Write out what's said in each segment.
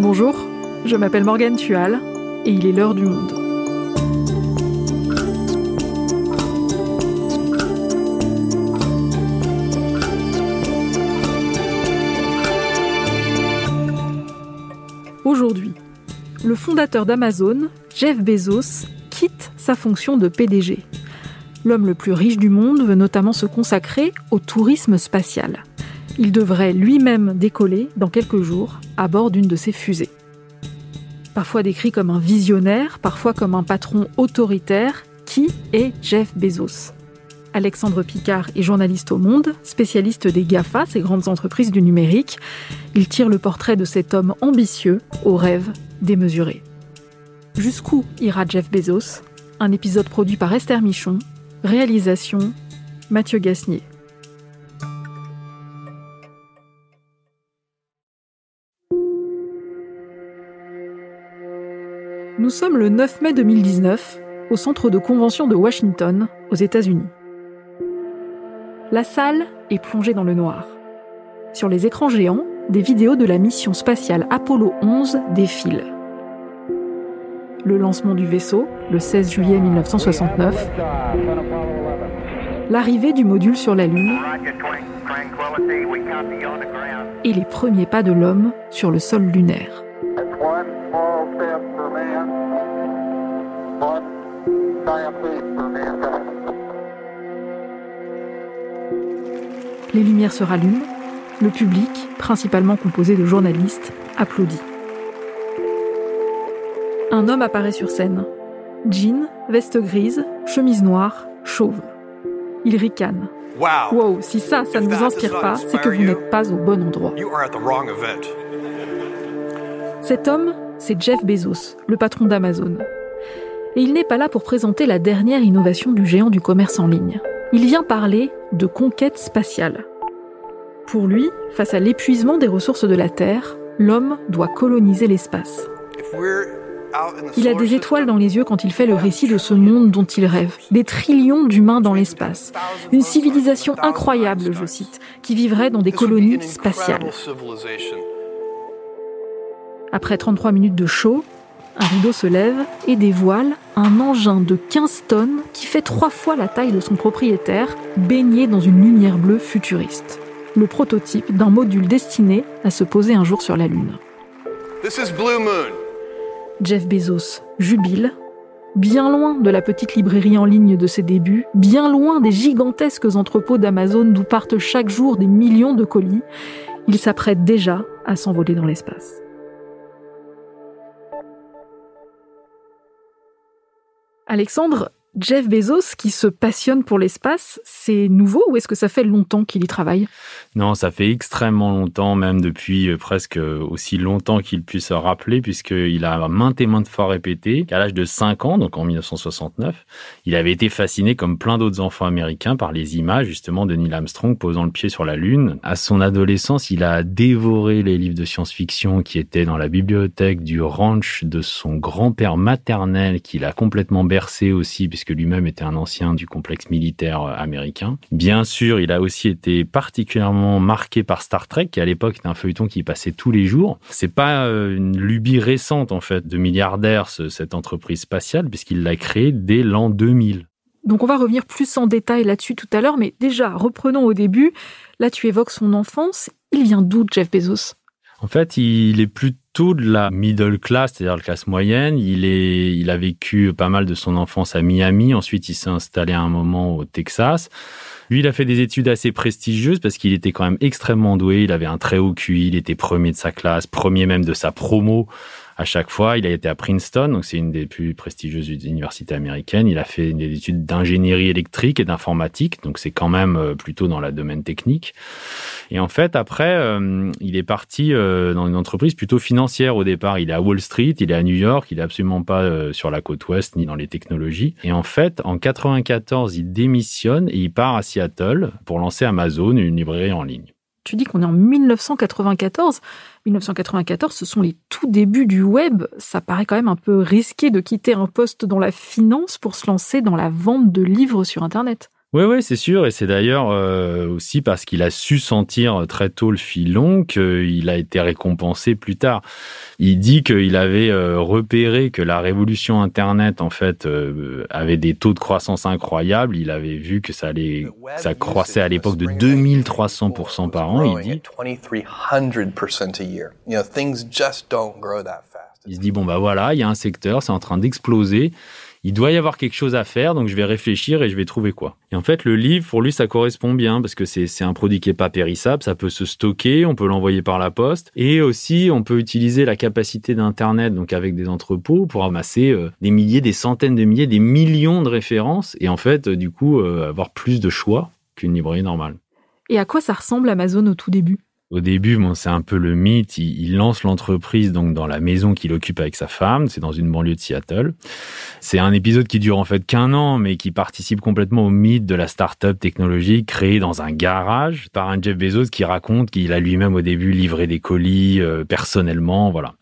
Bonjour, je m'appelle Morgane Tual et il est l'heure du monde. Aujourd'hui, le fondateur d'Amazon, Jeff Bezos, quitte sa fonction de PDG. L'homme le plus riche du monde veut notamment se consacrer au tourisme spatial. Il devrait lui-même décoller dans quelques jours à bord d'une de ses fusées. Parfois décrit comme un visionnaire, parfois comme un patron autoritaire, qui est Jeff Bezos Alexandre Picard est journaliste au Monde, spécialiste des GAFA, ces grandes entreprises du numérique. Il tire le portrait de cet homme ambitieux, aux rêves démesurés. Jusqu'où ira Jeff Bezos? Un épisode produit par Esther Michon, réalisation Mathieu Gasnier. Nous sommes le 9 mai 2019 au centre de convention de Washington, aux États-Unis. La salle est plongée dans le noir. Sur les écrans géants, des vidéos de la mission spatiale Apollo 11 défilent. Le lancement du vaisseau, le 16 juillet 1969. L'arrivée du module sur la Lune. Et les premiers pas de l'homme sur le sol lunaire. Les lumières se rallument, le public, principalement composé de journalistes, applaudit. Un homme apparaît sur scène. Jean, veste grise, chemise noire, chauve. Il ricane. Wow, si ça, ça ne vous inspire pas, c'est que vous n'êtes pas au bon endroit. Cet homme, c'est Jeff Bezos, le patron d'Amazon. Et il n'est pas là pour présenter la dernière innovation du géant du commerce en ligne. Il vient parler de conquête spatiale. Pour lui, face à l'épuisement des ressources de la Terre, l'homme doit coloniser l'espace. Il a des étoiles dans les yeux quand il fait le récit de ce monde dont il rêve. Des trillions d'humains dans l'espace. Une civilisation incroyable, je cite, qui vivrait dans des colonies spatiales. Après 33 minutes de show, un rideau se lève et dévoile un engin de 15 tonnes qui fait trois fois la taille de son propriétaire, baigné dans une lumière bleue futuriste. Le prototype d'un module destiné à se poser un jour sur la Lune. Jeff Bezos jubile, bien loin de la petite librairie en ligne de ses débuts, bien loin des gigantesques entrepôts d'Amazon d'où partent chaque jour des millions de colis, il s'apprête déjà à s'envoler dans l'espace. Alexandre, Jeff Bezos qui se passionne pour l'espace, c'est nouveau ou est-ce que ça fait longtemps qu'il y travaille? Non, ça fait extrêmement longtemps, même depuis euh, presque aussi longtemps qu'il puisse se rappeler, puisqu'il a maintes et maintes fois répété qu'à l'âge de 5 ans, donc en 1969, il avait été fasciné, comme plein d'autres enfants américains, par les images justement de Neil Armstrong posant le pied sur la Lune. À son adolescence, il a dévoré les livres de science-fiction qui étaient dans la bibliothèque du ranch de son grand-père maternel, qu'il a complètement bercé aussi, puisque lui-même était un ancien du complexe militaire euh, américain. Bien sûr, il a aussi été particulièrement marqué par Star Trek, qui à l'époque était un feuilleton qui passait tous les jours. C'est pas euh, une lubie récente, en fait, de milliardaire, cette entreprise spatiale, puisqu'il l'a créée dès l'an 2000. Donc on va revenir plus en détail là-dessus tout à l'heure, mais déjà, reprenons au début. Là, tu évoques son enfance. Il vient d'où, Jeff Bezos? En fait, il est plutôt de la middle class, c'est-à-dire la classe moyenne. Il est, il a vécu pas mal de son enfance à Miami. Ensuite, il s'est installé à un moment au Texas. Lui, il a fait des études assez prestigieuses parce qu'il était quand même extrêmement doué. Il avait un très haut QI. Il était premier de sa classe, premier même de sa promo à chaque fois. Il a été à Princeton, donc c'est une des plus prestigieuses universités américaines. Il a fait des études d'ingénierie électrique et d'informatique, donc c'est quand même euh, plutôt dans la domaine technique. Et en fait, après, euh, il est parti euh, dans une entreprise plutôt financière au départ. Il est à Wall Street, il est à New York, il est absolument pas sur la côte ouest ni dans les technologies. Et en fait, en 94, il démissionne et il part à Seattle pour lancer Amazon, une librairie en ligne. Tu dis qu'on est en 1994. 1994, ce sont les tout débuts du web. Ça paraît quand même un peu risqué de quitter un poste dans la finance pour se lancer dans la vente de livres sur Internet. Oui, oui, c'est sûr. Et c'est d'ailleurs euh, aussi parce qu'il a su sentir très tôt le filon qu'il a été récompensé plus tard. Il dit qu'il avait euh, repéré que la révolution Internet, en fait, euh, avait des taux de croissance incroyables. Il avait vu que ça allait, ça croissait à l'époque de 2300% par an. Il dit. Il se dit, bon, bah voilà, il y a un secteur, c'est en train d'exploser il doit y avoir quelque chose à faire, donc je vais réfléchir et je vais trouver quoi. Et en fait, le livre, pour lui, ça correspond bien parce que c'est un produit qui est pas périssable, ça peut se stocker, on peut l'envoyer par la poste et aussi on peut utiliser la capacité d'Internet, donc avec des entrepôts, pour amasser euh, des milliers, des centaines de milliers, des millions de références et en fait, euh, du coup, euh, avoir plus de choix qu'une librairie normale. Et à quoi ça ressemble Amazon au tout début? Au début, bon, c'est un peu le mythe. Il, lance l'entreprise donc dans la maison qu'il occupe avec sa femme. C'est dans une banlieue de Seattle. C'est un épisode qui dure en fait qu'un an, mais qui participe complètement au mythe de la start-up technologique créée dans un garage par un Jeff Bezos qui raconte qu'il a lui-même au début livré des colis euh, personnellement. Voilà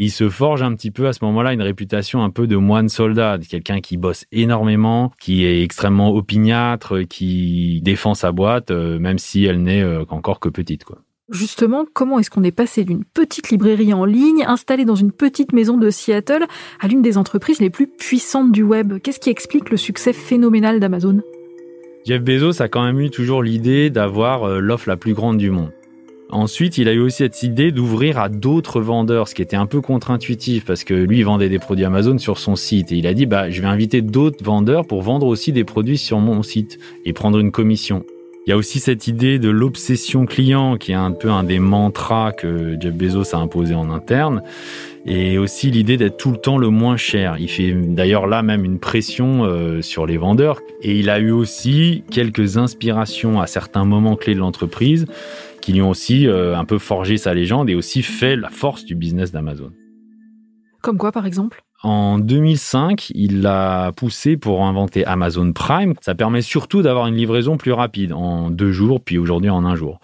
il se forge un petit peu à ce moment-là une réputation un peu de moine soldat, quelqu'un qui bosse énormément, qui est extrêmement opiniâtre, qui défend sa boîte, euh, même si elle n'est euh, encore que petite, quoi. Justement, comment est-ce qu'on est passé d'une petite librairie en ligne installée dans une petite maison de Seattle à l'une des entreprises les plus puissantes du web? Qu'est-ce qui explique le succès phénoménal d'Amazon? Jeff Bezos a quand même eu toujours l'idée d'avoir euh, l'offre la plus grande du monde. Ensuite, il a eu aussi cette idée d'ouvrir à d'autres vendeurs, ce qui était un peu contre-intuitif parce que lui il vendait des produits Amazon sur son site et il a dit bah je vais inviter d'autres vendeurs pour vendre aussi des produits sur mon site et prendre une commission. Il y a aussi cette idée de l'obsession client qui est un peu un des mantras que Jeff Bezos a imposé en interne et aussi l'idée d'être tout le temps le moins cher. Il fait d'ailleurs là même une pression euh, sur les vendeurs et il a eu aussi quelques inspirations à certains moments clés de l'entreprise qui lui ont aussi euh, un peu forgé sa légende et aussi fait la force du business d'Amazon. Comme quoi par exemple? En 2005, il l'a poussé pour inventer Amazon Prime. Ça permet surtout d'avoir une livraison plus rapide, en deux jours, puis aujourd'hui en un jour.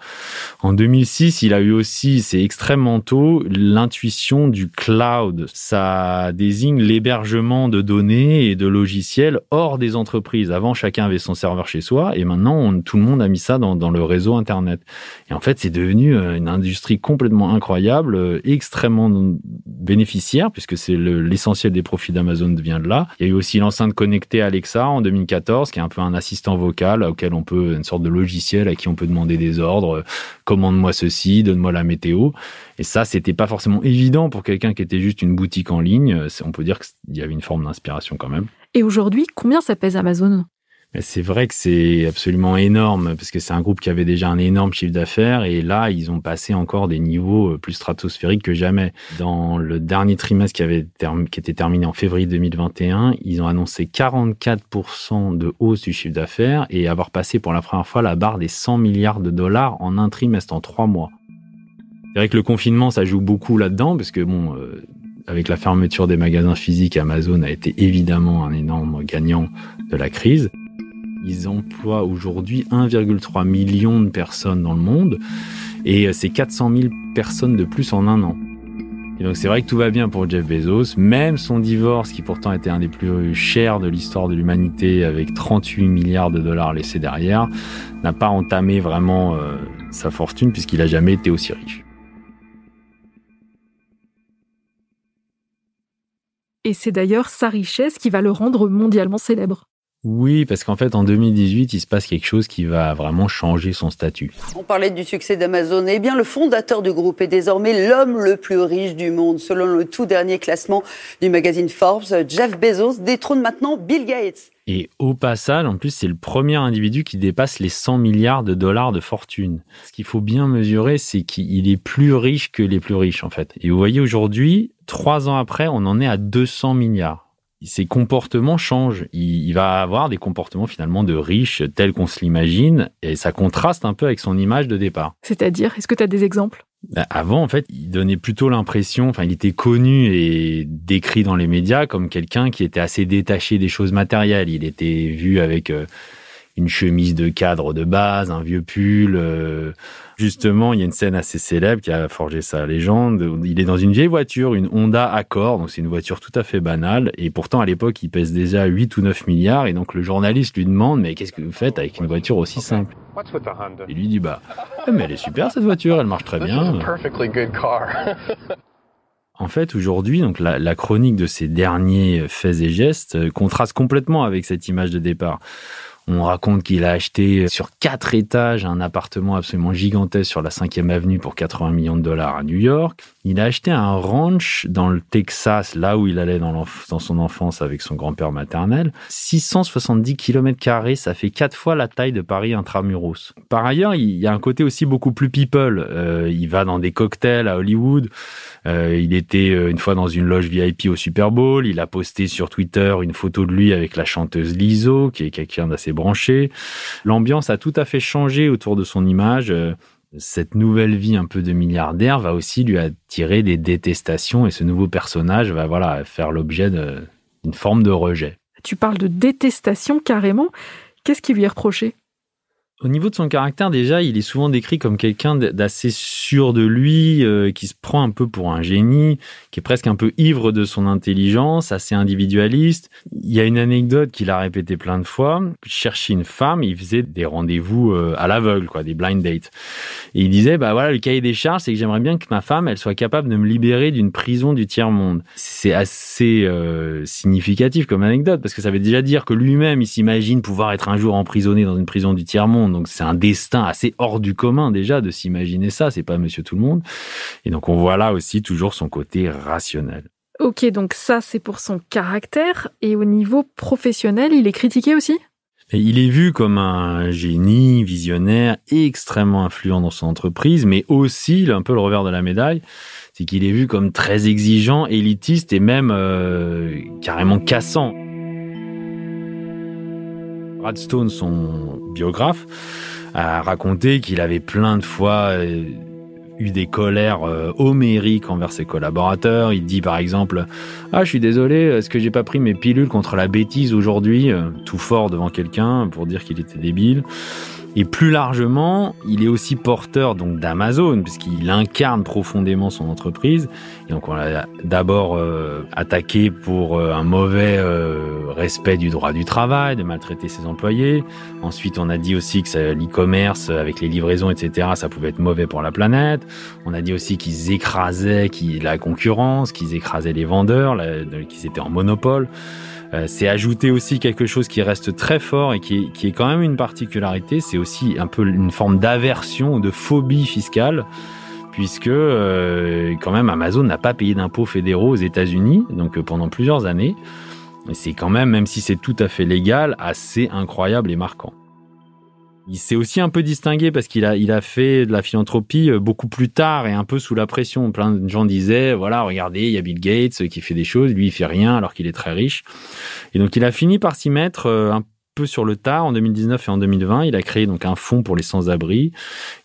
En 2006, il a eu aussi, c'est extrêmement tôt, l'intuition du cloud. Ça désigne l'hébergement de données et de logiciels hors des entreprises. Avant, chacun avait son serveur chez soi, et maintenant, tout le monde a mis ça dans, dans le réseau Internet. Et en fait, c'est devenu euh, une industrie complètement incroyable, euh, extrêmement bénéficiaire, puisque c'est l'essentiel des profits d'Amazon vient de là. Il y a eu aussi l'enceinte connectée Alexa en 2014, qui est un peu un assistant vocal auquel on peut, une sorte de logiciel à qui on peut demander des ordres, commande-moi ceci, donne-moi la météo. Et ça, c'était pas forcément évident pour quelqu'un qui était juste une boutique en ligne. On peut dire qu'il y avait une forme d'inspiration quand même. Et aujourd'hui, combien ça pèse Amazon? C'est vrai que c'est absolument énorme parce que c'est un groupe qui avait déjà un énorme chiffre d'affaires et là, ils ont passé encore des niveaux euh, plus stratosphériques que jamais. Dans le dernier trimestre qui, avait qui était terminé en février 2021, ils ont annoncé 44% de hausse du chiffre d'affaires et avoir passé pour la première fois la barre des 100 milliards de dollars en un trimestre, en trois mois. C'est vrai que le confinement, ça joue beaucoup là-dedans parce que bon, euh, avec la fermeture des magasins physiques, Amazon a été évidemment un énorme gagnant de la crise. Ils emploient aujourd'hui 1,3 million de personnes dans le monde et c'est 400 000 personnes de plus en un an. Et donc c'est vrai que tout va bien pour Jeff Bezos, même son divorce, qui pourtant était un des plus chers de l'histoire de l'humanité, avec 38 milliards de dollars laissés derrière, n'a pas entamé vraiment euh, sa fortune puisqu'il n'a jamais été aussi riche. Et c'est d'ailleurs sa richesse qui va le rendre mondialement célèbre. Oui, parce qu'en fait, en 2018, il se passe quelque chose qui va vraiment changer son statut. On parlait du succès d'Amazon. Eh bien, le fondateur du groupe est désormais l'homme le plus riche du monde. Selon le tout dernier classement du magazine Forbes, Jeff Bezos détrône maintenant Bill Gates. Et au passage, en plus, c'est le premier individu qui dépasse les 100 milliards de dollars de fortune. Ce qu'il faut bien mesurer, c'est qu'il est plus riche que les plus riches, en fait. Et vous voyez, aujourd'hui, trois ans après, on en est à 200 milliards ses comportements changent. Il, va avoir des comportements finalement de riche tels qu'on se l'imagine et ça contraste un peu avec son image de départ. C'est-à-dire, est-ce que tu as des exemples? Bah, avant, en fait, il donnait plutôt l'impression, enfin, il était connu et décrit dans les médias comme quelqu'un qui était assez détaché des choses matérielles. Il était vu avec euh, une chemise de cadre de base, un vieux pull. Euh, justement, il y a une scène assez célèbre qui a forgé sa légende. Il est dans une vieille voiture, une Honda Accord, donc c'est une voiture tout à fait banale. Et pourtant, à l'époque, il pèse déjà 8 ou 9 milliards. Et donc, le journaliste lui demande, mais qu'est-ce que vous faites avec une voiture aussi simple? Il lui dit, bah, mais elle est super cette voiture, elle marche très bien. En fait, aujourd'hui, donc la, la, chronique de ces derniers faits et gestes euh, contraste complètement avec cette image de départ. On raconte qu'il a acheté sur quatre étages un appartement absolument gigantesque sur la 5e avenue pour 80 millions de dollars à New York. Il a acheté un ranch dans le Texas, là où il allait dans, son enfance avec son grand-père maternel. 670 km ça fait quatre fois la taille de Paris intramuros. Par ailleurs, il y a un côté aussi beaucoup plus people. Euh, il va dans des cocktails à Hollywood. Euh, il était euh, une fois dans une loge VIP au Super Bowl. Il a posté sur Twitter une photo de lui avec la chanteuse Lizzo, qui est quelqu'un d'assez branché. L'ambiance a tout à fait changé autour de son image. Euh, cette nouvelle vie un peu de milliardaire va aussi lui attirer des détestations et ce nouveau personnage va voilà faire l'objet d'une forme de rejet. Tu parles de détestation carrément. Qu'est-ce qui lui est reproché? Au niveau de son caractère, déjà, il est souvent décrit comme quelqu'un d'assez sûr de lui, euh, qui se prend un peu pour un génie, qui est presque un peu ivre de son intelligence, assez individualiste. Il y a une anecdote qu'il a répétée plein de fois. Il cherchait une femme, il faisait des rendez-vous euh, à l'aveugle, quoi, des blind dates. Et il disait, bah voilà, le cahier des charges, c'est que j'aimerais bien que ma femme, elle soit capable de me libérer d'une prison du tiers-monde. C'est assez euh, significatif comme anecdote, parce que ça veut déjà dire que lui-même, il s'imagine pouvoir être un jour emprisonné dans une prison du tiers-monde donc c'est un destin assez hors du commun déjà de s'imaginer ça. C'est pas Monsieur Tout le Monde. Et donc on voit là aussi toujours son côté rationnel. Ok, donc ça c'est pour son caractère. Et au niveau professionnel, il est critiqué aussi? Il est vu comme un génie visionnaire extrêmement influent dans son entreprise, mais aussi, un peu le revers de la médaille, c'est qu'il est vu comme très exigeant, élitiste et même euh, carrément cassant. Brad Stone, son biographe, a raconté qu'il avait plein de fois euh, eu des colères euh, homériques envers ses collaborateurs. Il dit par exemple Ah, je suis désolé, est-ce que j'ai pas pris mes pilules contre la bêtise aujourd'hui euh, Tout fort devant quelqu'un pour dire qu'il était débile? Et plus largement, il est aussi porteur donc d'Amazon, puisqu'il incarne profondément son entreprise. Donc on l'a d'abord euh, attaqué pour euh, un mauvais euh, respect du droit du travail, de maltraiter ses employés. Ensuite, on a dit aussi que l'e-commerce avec les livraisons, etc., ça pouvait être mauvais pour la planète. On a dit aussi qu'ils écrasaient la concurrence, qu'ils écrasaient les vendeurs, qu'ils étaient en monopole. Euh, c'est ajouter aussi quelque chose qui reste très fort et qui est, quand même une particularité, c'est aussi un peu une forme d'aversion ou de phobie fiscale puisque euh, quand même Amazon n'a pas payé d'impôts fédéraux aux États-Unis, donc euh, pendant plusieurs années. Et c'est quand même, même si c'est tout à fait légal, assez incroyable et marquant. Il s'est aussi un peu distingué parce qu'il a, il a fait de la philanthropie euh, beaucoup plus tard et un peu sous la pression. Plein de gens disaient, voilà, regardez, il y a Bill Gates qui fait des choses, lui il fait rien alors qu'il est très riche. Et donc il a fini par s'y mettre euh, un peu sur le tard, en 2019 et en 2020, il a créé donc un fonds pour les sans-abri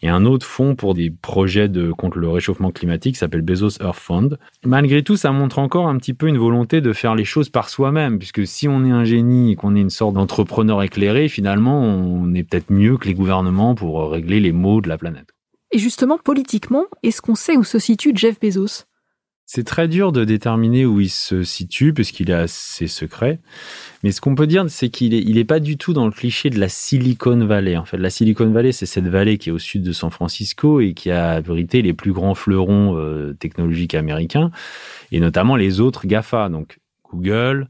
et un autre fonds pour des projets de contre le réchauffement climatique qui s'appelle Bezos Earth Fund. Malgré tout, ça montre encore un petit peu une volonté de faire les choses par soi-même, puisque si on est un génie et qu'on est une sorte d'entrepreneur éclairé, finalement, on est peut-être mieux que les gouvernements pour régler les maux de la planète. Et justement, politiquement, est-ce qu'on sait où se situe Jeff Bezos? C'est très dur de déterminer où il se situe puisqu'il est assez secret. Mais ce qu'on peut dire, c'est qu'il est, il est pas du tout dans le cliché de la Silicon Valley. En fait, la Silicon Valley, c'est cette vallée qui est au sud de San Francisco et qui a abrité les plus grands fleurons euh, technologiques américains et notamment les autres GAFA, donc Google,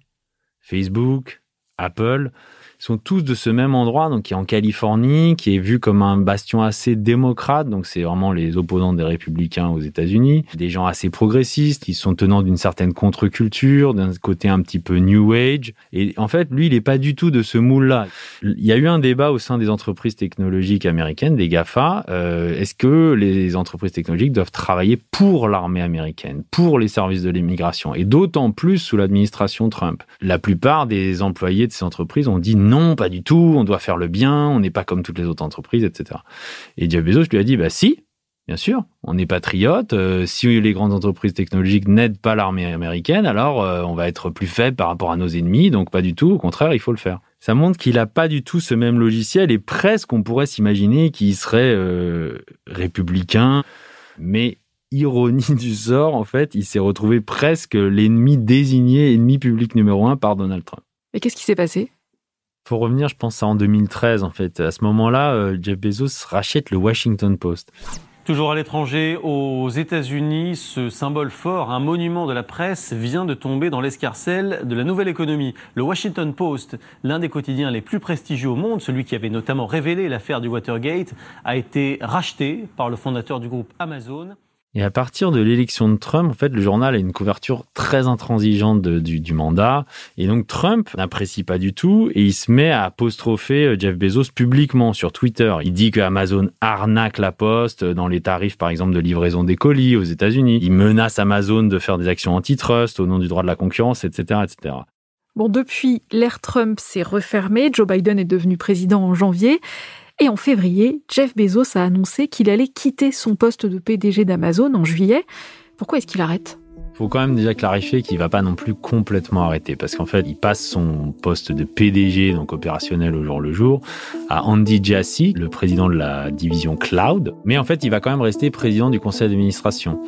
Facebook, Apple sont tous de ce même endroit, donc qui est en Californie, qui est vu comme un bastion assez démocrate, donc c'est vraiment les opposants des républicains aux États-Unis, des gens assez progressistes, qui sont tenants d'une certaine contre-culture, d'un côté un petit peu New Age. Et en fait, lui, il n'est pas du tout de ce moule-là. Il y a eu un débat au sein des entreprises technologiques américaines, des GAFA. Euh, est-ce que les entreprises technologiques doivent travailler pour l'armée américaine, pour les services de l'immigration, et d'autant plus sous l'administration Trump? La plupart des employés de ces entreprises ont dit non non, pas du tout, on doit faire le bien, on n'est pas comme toutes les autres entreprises, etc. Et Jeff Bezos lui a dit, bah si, bien sûr, on est patriote, euh, si les grandes entreprises technologiques n'aident pas l'armée américaine, alors euh, on va être plus faible par rapport à nos ennemis, donc pas du tout, au contraire, il faut le faire. Ça montre qu'il n'a pas du tout ce même logiciel et presque on pourrait s'imaginer qu'il serait euh, républicain. Mais ironie du sort, en fait, il s'est retrouvé presque l'ennemi désigné, ennemi public numéro un par Donald Trump. Mais qu'est-ce qui s'est passé? Faut revenir, je pense, en 2013, en fait. À ce moment-là, euh, Jeff Bezos rachète le Washington Post. Toujours à l'étranger, aux États-Unis, ce symbole fort, un monument de la presse, vient de tomber dans l'escarcelle de la nouvelle économie. Le Washington Post, l'un des quotidiens les plus prestigieux au monde, celui qui avait notamment révélé l'affaire du Watergate, a été racheté par le fondateur du groupe Amazon. Et à partir de l'élection de Trump, en fait, le journal a une couverture très intransigeante du, du, mandat. Et donc Trump n'apprécie pas du tout et il se met à apostropher euh, Jeff Bezos publiquement sur Twitter. Il dit que Amazon arnaque la poste dans les tarifs, par exemple, de livraison des colis aux États-Unis. Il menace Amazon de faire des actions antitrust au nom du droit de la concurrence, etc., etc. Bon, depuis, l'ère Trump s'est refermée. Joe Biden est devenu président en janvier. Et en février, Jeff Bezos a annoncé qu'il allait quitter son poste de PDG d'Amazon en juillet. Pourquoi est-ce qu'il arrête? Faut quand même déjà clarifier qu'il va pas non plus complètement arrêter parce qu'en fait, il passe son poste de PDG, donc opérationnel au jour le jour, à Andy Jassy, le président de la division cloud. Mais en fait, il va quand même rester président du conseil d'administration.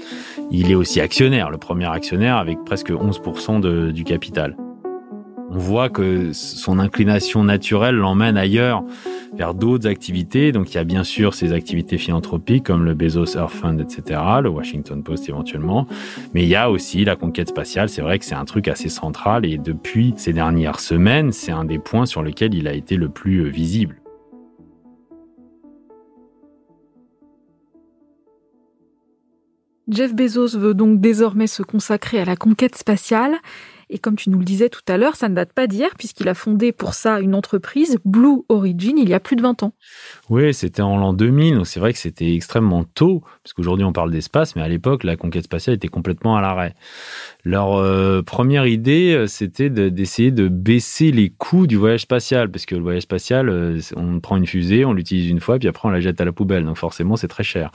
Il est aussi actionnaire, le premier actionnaire avec presque 11% du capital. On voit que son inclination naturelle l'emmène ailleurs vers d'autres activités. Donc il y a bien sûr ces activités philanthropiques comme le Bezos Earth Fund, etc., le Washington Post éventuellement. Mais il y a aussi la conquête spatiale. C'est vrai que c'est un truc assez central et depuis ces dernières semaines, c'est un des points sur lesquels il a été le plus euh, visible. Jeff Bezos veut donc désormais se consacrer à la conquête spatiale. Et comme tu nous le disais tout à l'heure, ça ne date pas d'hier puisqu'il a fondé pour ça une entreprise, Blue Origin, il y a plus de 20 ans. Oui, c'était en l'an 2000, donc c'est vrai que c'était extrêmement tôt, parce qu'aujourd'hui on parle d'espace, mais à l'époque la conquête spatiale était complètement à l'arrêt. Leur euh, première idée, euh, c'était d'essayer de, baisser les coûts du voyage spatial, parce que le voyage spatial, euh, on prend une fusée, on l'utilise une fois, puis après on la jette à la poubelle, donc forcément c'est très cher.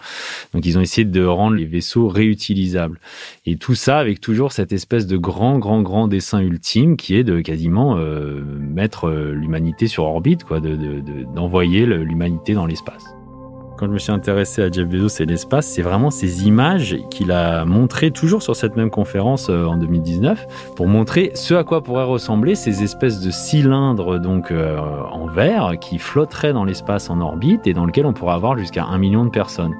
Donc ils ont essayé de rendre les vaisseaux réutilisables. Et tout ça avec toujours cette espèce de grand, grand, grand dessin ultime qui est de quasiment mettre l'humanité sur orbite, quoi, d'envoyer de, l'humanité dans l'espace quand je me suis intéressé à Jeff Bezos et l'espace, c'est vraiment ces images qu'il a montrées toujours sur cette même conférence euh, en 2019 pour montrer ce à quoi pourraient ressembler ces espèces de cylindres donc euh, en verre qui flotteraient dans l'espace en orbite et dans lequel on pourrait avoir jusqu'à un million de personnes.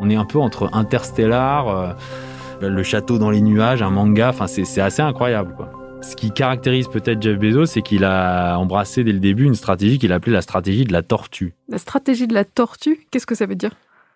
On est un peu entre Interstellar, le château dans les nuages, un manga, enfin c'est assez incroyable quoi. Ce qui caractérise peut-être Jeff Bezos, c'est qu'il a embrassé dès le début une stratégie qu'il appelait la stratégie de la tortue. La stratégie de la tortue, qu'est-ce que ça veut dire?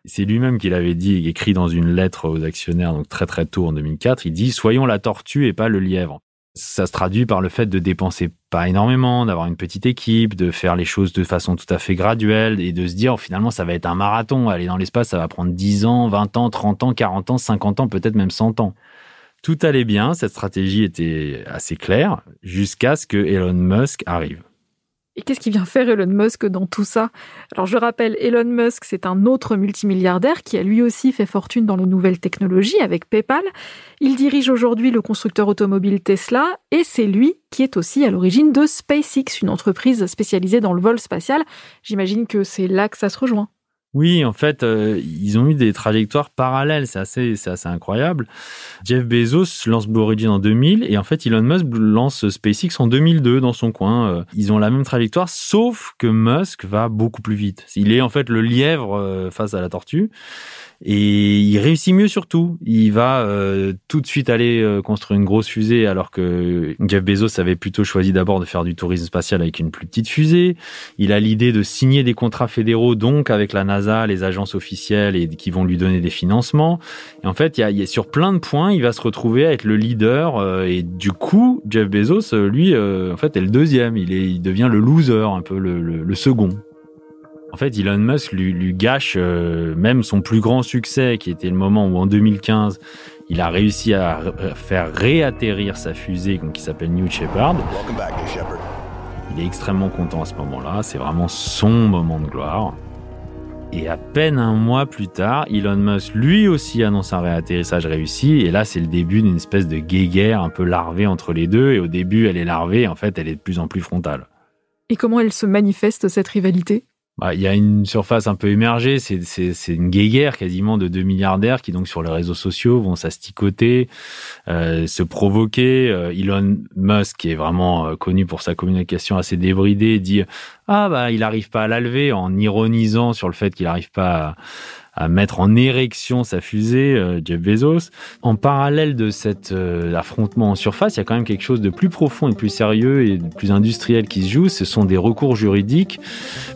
C'est lui-même qui l'avait dit, écrit dans une lettre aux actionnaires, donc très très tôt en 2004. Il dit Soyons la tortue et pas le lièvre. Ça se traduit par le fait de dépenser pas énormément, d'avoir une petite équipe, de faire les choses de façon tout à fait graduelle et de se dire finalement ça va être un marathon. Aller dans l'espace, ça va prendre 10 ans, 20 ans, 30 ans, 40 ans, 50 ans, peut-être même 100 ans. Tout allait bien, cette stratégie était assez claire, jusqu'à ce que Elon Musk arrive. Et qu'est-ce qui vient faire Elon Musk dans tout ça? Alors je rappelle, Elon Musk, c'est un autre multimilliardaire qui a lui aussi fait fortune dans les nouvelles technologies avec PayPal. Il dirige aujourd'hui le constructeur automobile Tesla et c'est lui qui est aussi à l'origine de SpaceX, une entreprise spécialisée dans le vol spatial. J'imagine que c'est là que ça se rejoint. Oui, en fait, euh, ils ont eu des trajectoires parallèles. C'est assez, c'est assez incroyable. Jeff Bezos lance Blue Origin en 2000 et en fait, Elon Musk lance SpaceX en 2002 dans son coin. Euh, ils ont la même trajectoire, sauf que Musk va beaucoup plus vite. Il est en fait le lièvre euh, face à la tortue. Et il réussit mieux surtout. Il va tout de suite aller construire une grosse fusée alors que Jeff Bezos avait plutôt choisi d'abord de faire du tourisme spatial avec une plus petite fusée. Il a l'idée de signer des contrats fédéraux donc avec la NASA, les agences officielles et qui vont lui donner des financements. Et en fait, il y a, sur plein de points, il va se retrouver à être le leader euh, et du coup, Jeff Bezos, lui, en fait, est le deuxième. Il, est, il devient le loser, un peu le, le second. En fait, Elon Musk lui, gâche euh, même son plus grand succès, qui était le moment où en 2015, il a réussi à faire réatterrir sa fusée qui s'appelle New Shepard. Il est extrêmement content à ce moment-là. C'est vraiment son moment de gloire. Et à peine un mois plus tard, Elon Musk lui aussi annonce un réatterrissage réussi. Et là, c'est le début d'une espèce de guéguerre un peu larvée entre les deux. Et au début, elle est larvée. En fait, elle est de plus en plus frontale. Et comment elle se manifeste, cette rivalité? Bah, il y a une surface un peu émergée, c'est, c'est, c'est une guéguerre quasiment de deux milliardaires qui donc sur les réseaux sociaux vont s'asticoter, euh, se provoquer. Euh, Elon Musk, qui est vraiment euh, connu pour sa communication assez débridée, dit ah bah il n'arrive pas à la en ironisant sur le fait qu'il n'arrive pas à, à mettre en érection sa fusée, euh, Jeff Bezos. En parallèle de cet euh, affrontement en surface, il y a quand même quelque chose de plus profond et de plus sérieux et de plus industriel qui se joue. Ce sont des recours juridiques,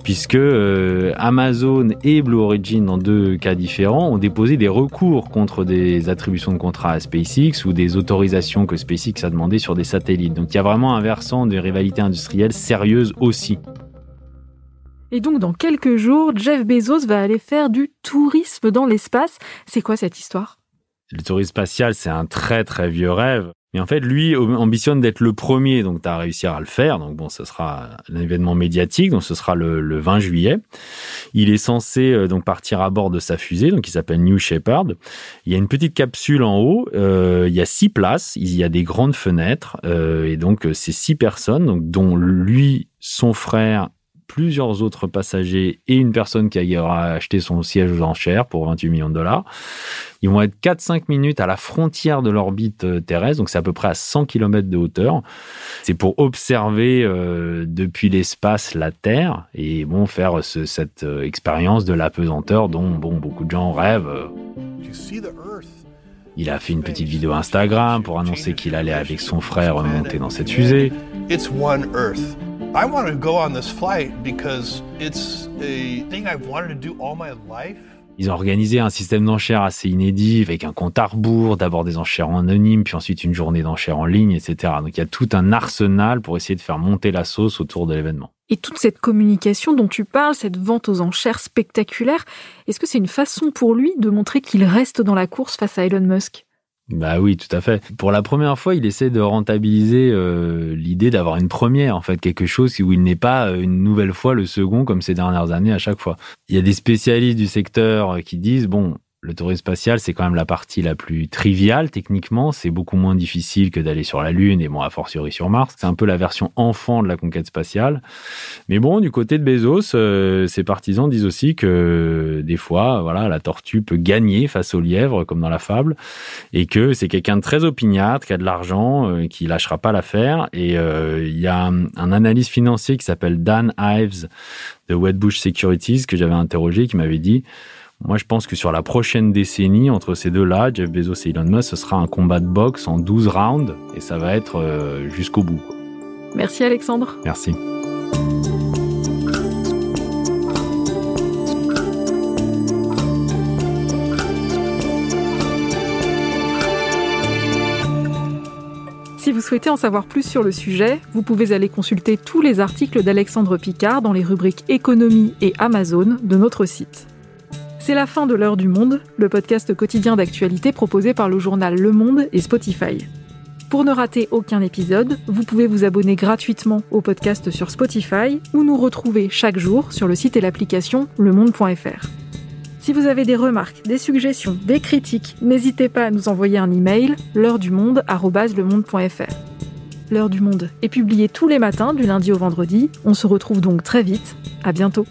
puisque euh, Amazon et Blue Origin, dans deux cas différents, ont déposé des recours contre des attributions de contrats à SpaceX ou des autorisations que SpaceX a demandées sur des satellites. Donc il y a vraiment un versant de rivalité industrielle sérieuse aussi. Et donc, dans quelques jours, Jeff Bezos va aller faire du tourisme dans l'espace. C'est quoi cette histoire? Le tourisme spatial, c'est un très très vieux rêve. Mais en fait, lui ambitionne d'être le premier, donc tu as réussi à le faire. Donc bon, ce sera un événement médiatique, donc ce sera le, 20 juillet. Il est censé euh, donc partir à bord de sa fusée, donc qui s'appelle New Shepard. Il y a une petite capsule en haut, euh, il y a six places, il y a des grandes fenêtres, euh, et donc c'est six personnes, dont lui, son frère plusieurs autres passagers et une personne qui aura acheté son siège aux enchères pour 28 millions de dollars. Ils vont être 4-5 minutes à la frontière de l'orbite euh, terrestre, donc c'est à peu près à 100 km de hauteur. C'est pour observer euh, depuis l'espace la Terre et bon faire cette euh, expérience de l'apesanteur dont bon beaucoup de gens rêvent. Il a fait une petite vidéo Instagram pour annoncer qu'il allait avec son frère monter dans cette fusée. It's one Earth. I want to go on this flight because it's a thing I've wanted to do all my life. Ils ont organisé un système d'enchères assez inédit avec un compte à rebours, d'abord des enchères anonymes, puis ensuite une journée d'enchères en ligne, etc. Donc il y a tout un arsenal pour essayer de faire monter la sauce autour de l'événement. Et toute cette communication dont tu parles, cette vente aux enchères spectaculaire, est-ce que c'est une façon pour lui de montrer qu'il reste dans la course face à Elon Musk? Bah oui, tout à fait. Pour la première fois, il essaie de rentabiliser euh, l'idée d'avoir une première, en fait, quelque chose où il n'est pas euh, une nouvelle fois le second comme ces dernières années à chaque fois. Il y a des spécialistes du secteur qui disent, bon, le tourisme spatial, c'est quand même la partie la plus triviale techniquement. C'est beaucoup moins difficile que d'aller sur la Lune et bon, a fortiori sur Mars. C'est un peu la version enfant de la conquête spatiale. Mais bon, du côté de Bezos, euh, ses partisans disent aussi que des fois, voilà, la tortue peut gagner face au lièvre, comme dans la fable, et que c'est quelqu'un de très opiniâtre, qui a de l'argent, euh, qui lâchera pas l'affaire. Et euh, il y a un, un analyste financier qui s'appelle Dan Ives de Wedbush Securities que j'avais interrogé, qui m'avait dit moi, je pense que sur la prochaine décennie, entre ces deux-là, Jeff Bezos et Elon Musk, ce sera un combat de boxe en 12 rounds et ça va être euh, jusqu'au bout. Merci Alexandre. Merci. Si vous souhaitez en savoir plus sur le sujet, vous pouvez aller consulter tous les articles d'Alexandre Picard dans les rubriques économie et Amazon de notre site. C'est la fin de l'heure du monde, le podcast quotidien d'actualité proposé par le journal Le Monde et Spotify. Pour ne rater aucun épisode, vous pouvez vous abonner gratuitement au podcast sur Spotify ou nous retrouver chaque jour sur le site et l'application lemonde.fr. Si vous avez des remarques, des suggestions, des critiques, n'hésitez pas à nous envoyer un email l'heure du monde L'heure du monde est publiée tous les matins du lundi au vendredi. On se retrouve donc très vite. À bientôt.